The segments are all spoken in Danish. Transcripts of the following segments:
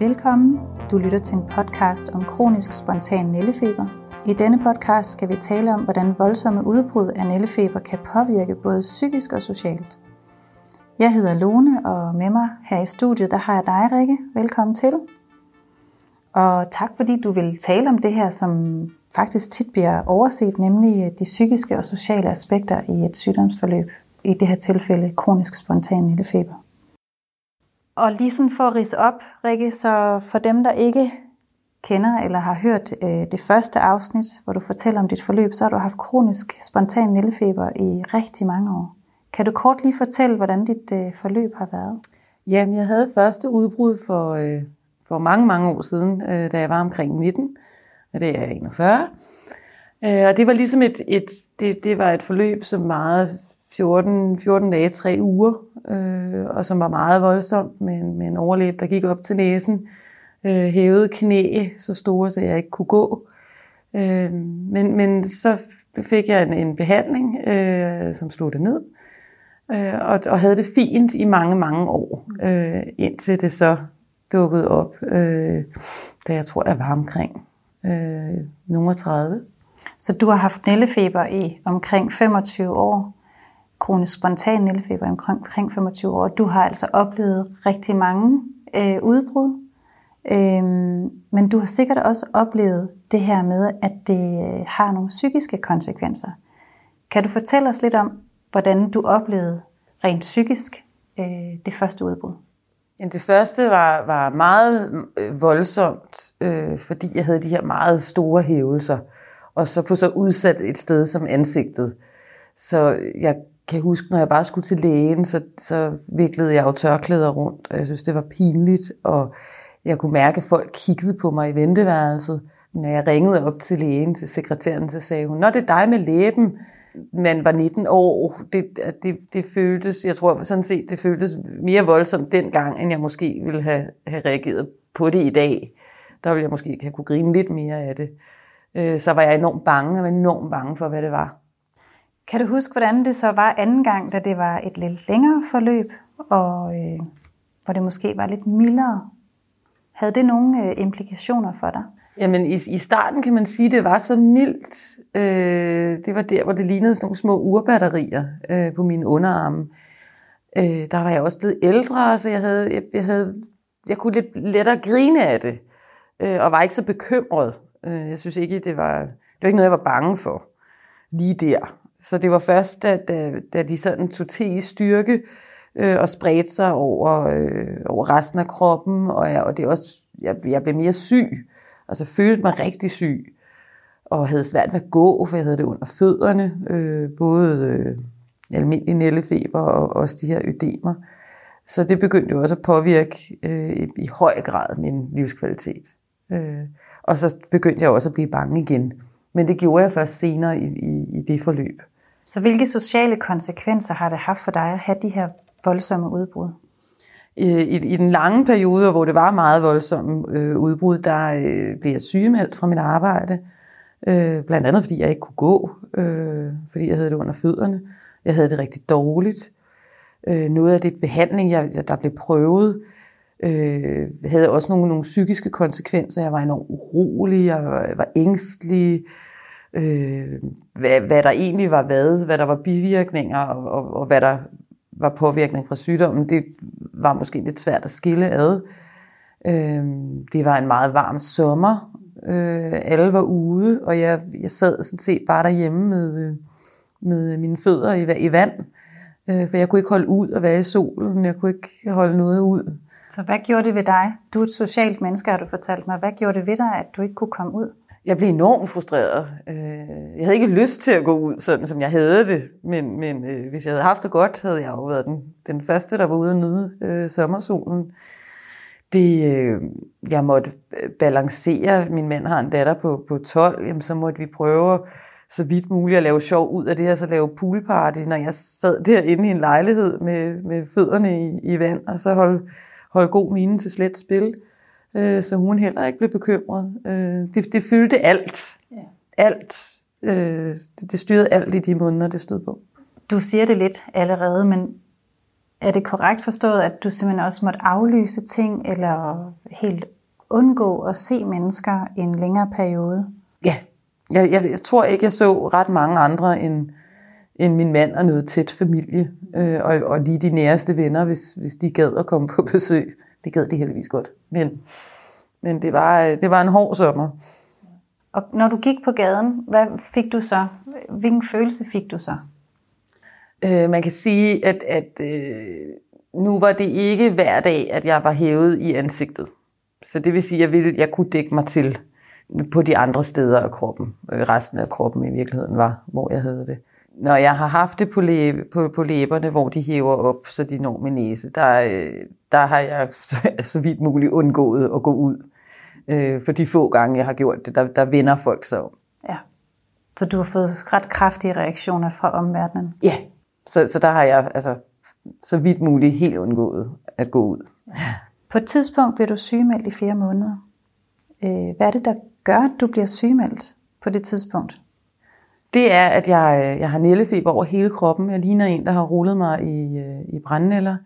Velkommen. Du lytter til en podcast om kronisk spontan nællefeber. I denne podcast skal vi tale om, hvordan voldsomme udbrud af nællefeber kan påvirke både psykisk og socialt. Jeg hedder Lone, og med mig her i studiet, der har jeg dig, Rikke. Velkommen til. Og tak fordi du vil tale om det her, som faktisk tit bliver overset, nemlig de psykiske og sociale aspekter i et sygdomsforløb. I det her tilfælde kronisk spontan nællefeber. Og lige sådan for at rise op, Rikke, så for dem, der ikke kender eller har hørt øh, det første afsnit, hvor du fortæller om dit forløb, så har du haft kronisk spontan nældefeber i rigtig mange år. Kan du kort lige fortælle, hvordan dit øh, forløb har været? Jamen, jeg havde første udbrud for, øh, for mange, mange år siden, øh, da jeg var omkring 19, og det er 41. Øh, og det var ligesom et, et, det, det var et forløb, som meget 14, 14 dage, 3 uger, øh, og som var meget voldsomt med en, med en overlæb, der gik op til næsen, øh, hævede knæ så store, så jeg ikke kunne gå. Øh, men, men så fik jeg en, en behandling, øh, som slog det ned, øh, og, og havde det fint i mange, mange år, øh, indtil det så dukkede op, øh, da jeg tror, jeg var omkring øh, nummer 30. Så du har haft nællefeber i omkring 25 år? Kronisk spontan nældefeber omkring 25 år. Du har altså oplevet rigtig mange øh, udbrud, øh, men du har sikkert også oplevet det her med, at det øh, har nogle psykiske konsekvenser. Kan du fortælle os lidt om, hvordan du oplevede rent psykisk øh, det første udbrud? Ja, det første var, var meget øh, voldsomt, øh, fordi jeg havde de her meget store hævelser, og så på så udsat et sted som ansigtet. Så jeg kan huske, når jeg bare skulle til lægen, så, så viklede jeg jo tørklæder rundt, og jeg synes, det var pinligt, og jeg kunne mærke, at folk kiggede på mig i venteværelset. Når jeg ringede op til lægen, til sekretæren, så sagde hun, Nå, det er dig med læben. Man var 19 år. Det, det, det føltes, jeg tror sådan set, det føltes mere voldsomt dengang, end jeg måske ville have, have reageret på det i dag. Der ville jeg måske have kunne grine lidt mere af det. Øh, så var jeg enormt bange. og var enormt bange for, hvad det var. Kan du huske, hvordan det så var anden gang, da det var et lidt længere forløb, og øh, hvor det måske var lidt mildere? Havde det nogle øh, implikationer for dig? Jamen i, i starten kan man sige, at det var så mildt. Øh, det var der, hvor det lignede sådan nogle små urbatterier øh, på mine underarme. Øh, der var jeg også blevet ældre, så jeg, havde, jeg, jeg, havde, jeg kunne lidt lettere grine af det, øh, og var ikke så bekymret. Øh, jeg synes ikke, det var, det var ikke noget, jeg var bange for lige der. Så det var først, da, da, da de sådan tog til i styrke øh, og spredte sig over, øh, over resten af kroppen, og, jeg, og det også, jeg, jeg blev mere syg, altså følte mig rigtig syg, og havde svært ved at gå, for jeg havde det under fødderne, øh, både øh, almindelig nællefeber og også de her ødemer. Så det begyndte jo også at påvirke øh, i, i høj grad min livskvalitet. Øh, og så begyndte jeg også at blive bange igen. Men det gjorde jeg først senere i, i, i det forløb. Så hvilke sociale konsekvenser har det haft for dig at have de her voldsomme udbrud? I, i, i den lange periode, hvor det var meget voldsomme øh, udbrud, der øh, blev jeg sygemeldt fra mit arbejde. Øh, blandt andet fordi jeg ikke kunne gå, øh, fordi jeg havde det under fødderne. Jeg havde det rigtig dårligt. Øh, noget af det behandling, jeg, der blev prøvet, øh, havde også nogle, nogle psykiske konsekvenser. Jeg var enormt urolig, jeg var, jeg var ængstelig, øh, øh, hvad, hvad der egentlig var hvad, hvad der var bivirkninger, og, og, og hvad der var påvirkning fra sygdommen, det var måske lidt svært at skille ad. Øh, det var en meget varm sommer. Øh, alle var ude, og jeg, jeg sad sådan set bare derhjemme med, med mine fødder i, i vand. Øh, for jeg kunne ikke holde ud at være i solen. Jeg kunne ikke holde noget ud. Så hvad gjorde det ved dig? Du er et socialt menneske, har du fortalt mig. Hvad gjorde det ved dig, at du ikke kunne komme ud? Jeg blev enormt frustreret. Øh, jeg havde ikke lyst til at gå ud, sådan som jeg havde det, men, men øh, hvis jeg havde haft det godt, havde jeg jo været den, den første, der var ude og nyde øh, sommersolen. Det, øh, jeg måtte øh, balancere, min mand har en datter på, på 12, jamen, så måtte vi prøve så vidt muligt at lave sjov ud af det her, så lave poolparty, når jeg sad derinde i en lejlighed med, med fødderne i, i vand, og så holde, holde god mine til slet spil øh, så hun heller ikke blev bekymret. Øh, det, det fyldte alt. Ja. Alt. Øh, det styrede alt i de måneder, det stod på. Du siger det lidt allerede, men Er det korrekt forstået, at du simpelthen også måtte aflyse ting, eller helt undgå at se mennesker i en længere periode? Ja, jeg, jeg, jeg tror ikke, jeg så ret mange andre end, end min mand og noget tæt familie, øh, og, og lige de næreste venner, hvis, hvis de gad at komme på besøg. Det gad de heldigvis godt, men, men det, var, det var en hård sommer. Og når du gik på gaden, hvad fik du så? Hvilken følelse fik du så? Øh, man kan sige, at, at øh, nu var det ikke hver dag, at jeg var hævet i ansigtet. Så det vil sige, at jeg, ville, jeg kunne dække mig til på de andre steder af kroppen. Øh, resten af kroppen i virkeligheden var, hvor jeg havde det. Når jeg har haft det på, læbe, på, på læberne, hvor de hæver op, så de når min næse, der, øh, der har jeg så, så vidt muligt undgået at gå ud. Øh, for de få gange, jeg har gjort det, der, der vender folk sig om. Ja. Så du har fået ret kraftige reaktioner fra omverdenen? Ja, så, så der har jeg altså, så vidt muligt helt undgået at gå ud. På et tidspunkt bliver du sygemeldt i flere måneder. Øh, hvad er det, der gør, at du bliver sygemeldt på det tidspunkt? Det er, at jeg, øh, jeg har nællefeber over hele kroppen. Jeg ligner en, der har rullet mig i, øh, i brændnæller.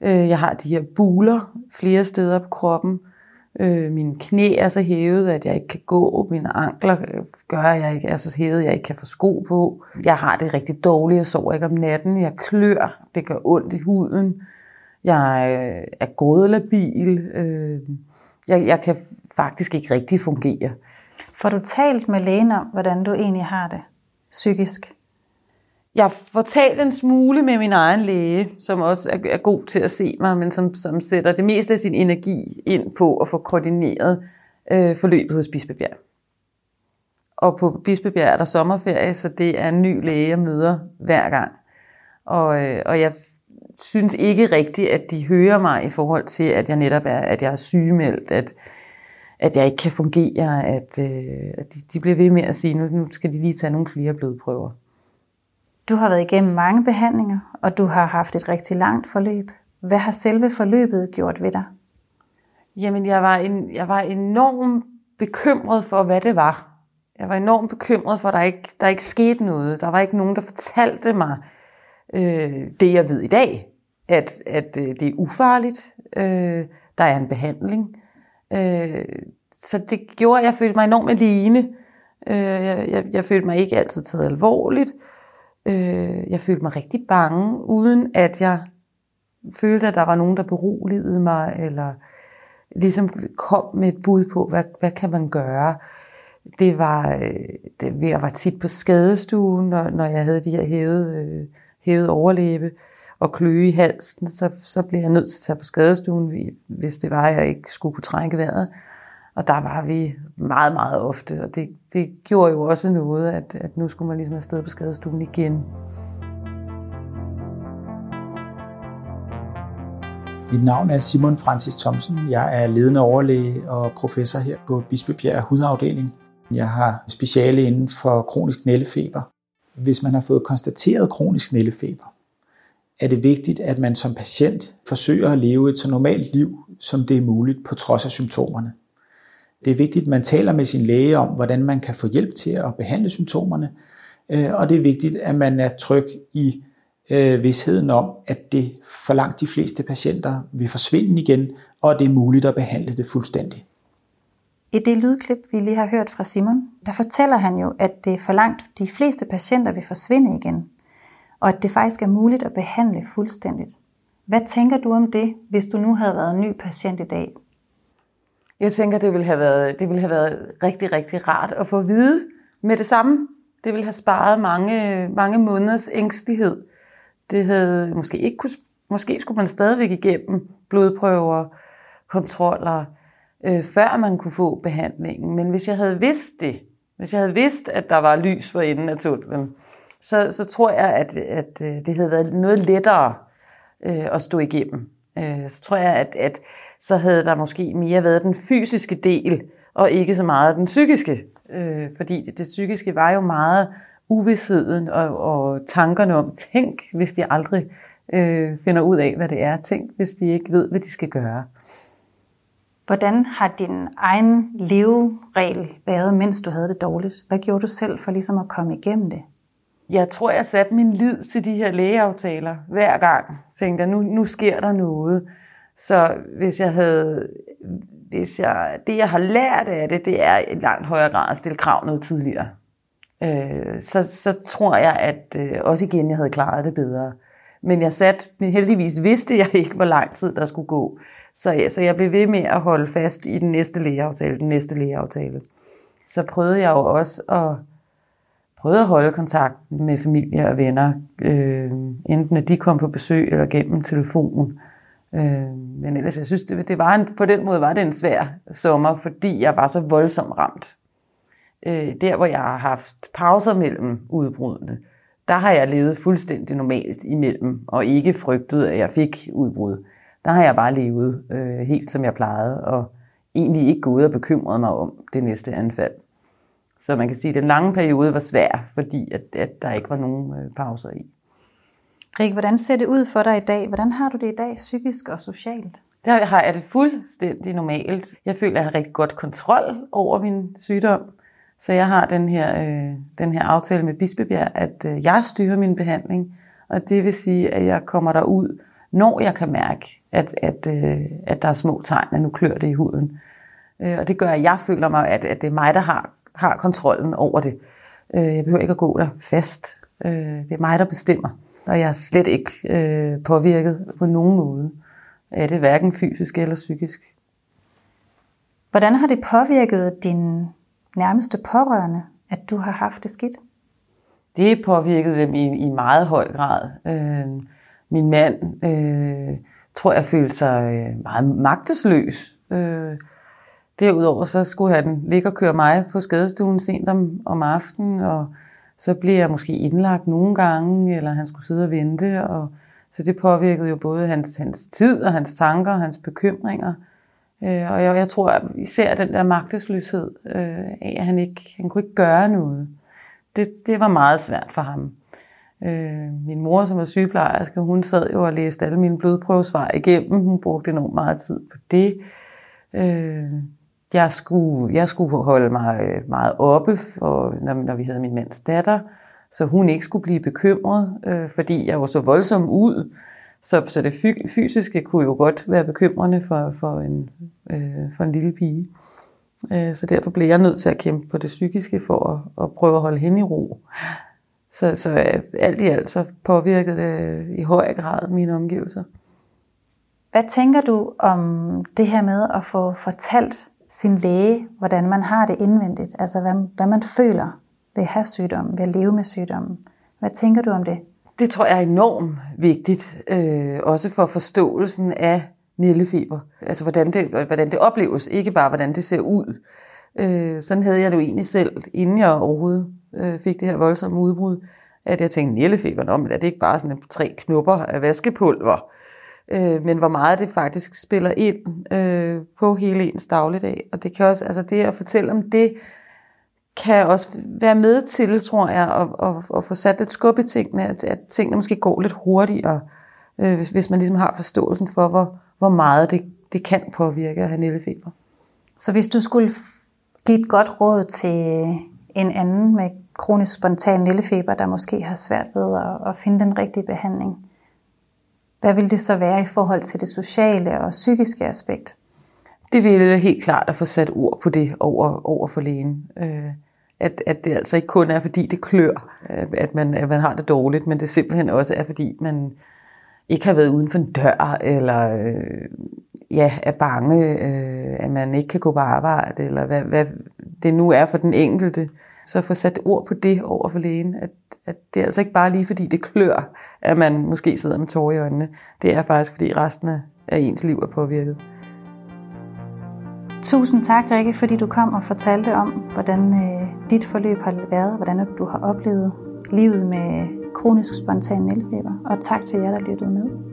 Øh, jeg har de her buler flere steder på kroppen. Mine knæ er så hævet, at jeg ikke kan gå. Mine ankler gør, at jeg ikke er så hævet, at jeg ikke kan få sko på. Jeg har det rigtig dårligt. Jeg sover ikke om natten. Jeg klør. Det gør ondt i huden. Jeg er grådelabil. Jeg, jeg kan faktisk ikke rigtig fungere. Får du talt med lægen om, hvordan du egentlig har det psykisk? Jeg får talt en smule med min egen læge, som også er, er god til at se mig, men som, som sætter det meste af sin energi ind på at få koordineret øh, forløbet hos Bispebjerg. Og på Bispebjerg er der sommerferie, så det er en ny læge, jeg møder hver gang. Og, øh, og jeg synes ikke rigtigt, at de hører mig i forhold til, at jeg netop er, at jeg er sygemeldt, at, at jeg ikke kan fungere, at, øh, at de, de bliver ved med at sige, nu, nu skal de lige tage nogle flere blodprøver. Du har været igennem mange behandlinger, og du har haft et rigtig langt forløb. Hvad har selve forløbet gjort ved dig? Jamen, jeg var, en, jeg var enormt bekymret for, hvad det var. Jeg var enormt bekymret for, at der ikke, der ikke skete noget. Der var ikke nogen, der fortalte mig øh, det, jeg ved i dag. At, at øh, det er ufarligt. Øh, der er en behandling. Øh, så det gjorde, at jeg følte mig enormt alene. Øh, jeg, jeg, jeg følte mig ikke altid taget alvorligt. Øh, jeg følte mig rigtig bange, uden at jeg følte, at der var nogen, der beroligede mig, eller ligesom kom med et bud på, hvad, hvad kan man gøre. Det var, øh, det, jeg var tit på skadestuen, når, når jeg havde de her hævede, øh, hævede overlæbe og kløe i halsen, så, så blev jeg nødt til at tage på skadestuen, hvis det var, at jeg ikke skulle kunne trække vejret. Og der var vi meget, meget ofte, og det, det gjorde jo også noget, at, at nu skulle man ligesom afsted på skadestuen igen. Mit navn er Simon Francis Thomsen. Jeg er ledende overlæge og professor her på Bispebjerg Hudafdeling. Jeg har speciale inden for kronisk nællefeber. Hvis man har fået konstateret kronisk nællefeber, er det vigtigt, at man som patient forsøger at leve et så normalt liv, som det er muligt på trods af symptomerne. Det er vigtigt, at man taler med sin læge om, hvordan man kan få hjælp til at behandle symptomerne, øh, og det er vigtigt, at man er tryg i øh, vidsheden om, at det for langt de fleste patienter vil forsvinde igen, og det er muligt at behandle det fuldstændigt. I det lydklip, vi lige har hørt fra Simon, der fortæller han jo, at det for langt de fleste patienter vil forsvinde igen og at det faktisk er muligt at behandle fuldstændigt. Hvad tænker du om det, hvis du nu havde været en ny patient i dag? Jeg tænker, det ville have været, det ville have været rigtig, rigtig rart at få at vide med det samme. Det ville have sparet mange, mange måneders ængstelighed. Det havde måske ikke kunne, måske skulle man stadigvæk igennem blodprøver, kontroller, øh, før man kunne få behandlingen. Men hvis jeg havde vidst det, hvis jeg havde vidst, at der var lys for enden af tunnelen, så, så tror jeg, at, at øh, det havde været noget lettere øh, at stå igennem. Øh, så tror jeg, at, at så havde der måske mere været den fysiske del, og ikke så meget den psykiske. Øh, fordi det, det psykiske var jo meget uvidsheden og, og tankerne om, tænk, hvis de aldrig øh, finder ud af, hvad det er. Tænk, hvis de ikke ved, hvad de skal gøre. Hvordan har din egen leveregel været, mens du havde det dårligt? Hvad gjorde du selv for ligesom at komme igennem det? Jeg tror, jeg satte min lid til de her lægeaftaler hver gang. Tænkte jeg, nu, nu sker der noget. Så hvis jeg havde, hvis jeg, det jeg har lært af det, det er i langt højere grad at stille krav noget tidligere. Øh, så, så tror jeg, at øh, også igen, jeg havde klaret det bedre. Men jeg sat, heldigvis vidste jeg ikke, hvor lang tid der skulle gå. Så, ja, så jeg blev ved med at holde fast i den næste lægeaftale, den næste lægeaftale. Så prøvede jeg jo også at prøvede at holde kontakt med familie og venner, øh, enten at de kom på besøg eller gennem telefonen. Øh, men ellers, jeg synes, det, det var en, på den måde var det en svær sommer, fordi jeg var så voldsomt ramt. Øh, der, hvor jeg har haft pauser mellem udbruddene, der har jeg levet fuldstændig normalt imellem, og ikke frygtet, at jeg fik udbrud. Der har jeg bare levet øh, helt som jeg plejede, og egentlig ikke gået og bekymret mig om det næste anfald. Så man kan sige, at den lange periode var svær, fordi at, at der ikke var nogen øh, pauser i. Rik, hvordan ser det ud for dig i dag? Hvordan har du det i dag, psykisk og socialt? Der har jeg det fuldstændig normalt. Jeg føler, at jeg har rigtig godt kontrol over min sygdom. Så jeg har den her, øh, den her aftale med Bispebjerg, at øh, jeg styrer min behandling. Og det vil sige, at jeg kommer derud, når jeg kan mærke, at, at, øh, at der er små tegn, at nu klør det i huden. Øh, og det gør, at jeg føler mig, at, at det er mig, der har, har kontrollen over det. Øh, jeg behøver ikke at gå der fast. Øh, det er mig, der bestemmer. Og jeg er slet ikke øh, påvirket på nogen måde af det, hverken fysisk eller psykisk. Hvordan har det påvirket din nærmeste pårørende, at du har haft det skidt? Det påvirkede dem i, i meget høj grad. Øh, min mand øh, tror jeg følte sig øh, meget magtesløs. Øh, derudover så skulle han ligge og køre mig på skadestuen sent om, om aftenen, og så blev jeg måske indlagt nogle gange, eller han skulle sidde og vente, og så det påvirkede jo både hans, hans tid og hans tanker og hans bekymringer. Øh, og jeg, jeg tror at især den der magtesløshed øh, af, at han ikke han kunne ikke gøre noget. Det, det var meget svært for ham. Øh, min mor, som er sygeplejerske, hun sad jo og læste alle mine blodprøvesvar igennem. Hun brugte enormt meget tid på det. Øh, jeg, skulle, jeg skulle holde mig øh, meget oppe, for, når, når vi havde min mands datter, så hun ikke skulle blive bekymret, øh, fordi jeg var så voldsom ud. Så, så det fysiske kunne jo godt være bekymrende for, for, en, øh, for en lille pige. Øh, så derfor blev jeg nødt til at kæmpe på det psykiske for at, at prøve at holde hende i ro. Så, så øh, alt i alt så påvirkede det øh, i høj grad mine omgivelser. Hvad tænker du om det her med at få fortalt sin læge, hvordan man har det indvendigt? Altså hvad, hvad man føler ved at have sygdommen, ved at leve med sygdommen. Hvad tænker du om det? Det tror jeg er enormt vigtigt, øh, også for forståelsen af nillefeber. Altså hvordan det, hvordan det opleves, ikke bare hvordan det ser ud. Øh, sådan havde jeg det jo egentlig selv, inden jeg overhovedet øh, fik det her voldsomme udbrud, at jeg tænkte, nillefeber, men er det ikke bare sådan tre knupper af vaskepulver? Øh, men hvor meget det faktisk spiller ind øh, på hele ens dagligdag. Og det kan også, altså det at fortælle om det, kan også være med til, tror jeg, at, at, at få sat lidt skub i tingene, at, at tingene måske går lidt hurtigere, øh, hvis, hvis man ligesom har forståelsen for, hvor, hvor meget det, det kan påvirke at have nældefeber. Så hvis du skulle give et godt råd til en anden med kronisk spontan nældefeber, der måske har svært ved at, at finde den rigtige behandling, hvad vil det så være i forhold til det sociale og psykiske aspekt? Det ville helt klart at få sat ord på det over, over for lægen. Øh, at, at det altså ikke kun er, fordi det klør, øh, at man, at man har det dårligt, men det simpelthen også er, fordi man ikke har været uden for en dør, eller øh, ja, er bange, øh, at man ikke kan gå på arbejde, eller hvad, hvad det nu er for den enkelte. Så få sat ord på det over for lægen, at, at det er altså ikke bare lige fordi det klør, at man måske sidder med tårer i øjnene. Det er faktisk fordi resten af ens liv er påvirket. Tusind tak, Rikke, fordi du kom og fortalte om, hvordan øh, dit forløb har været, hvordan du har oplevet livet med kronisk spontan nældfeber. Og tak til jer, der lyttede med.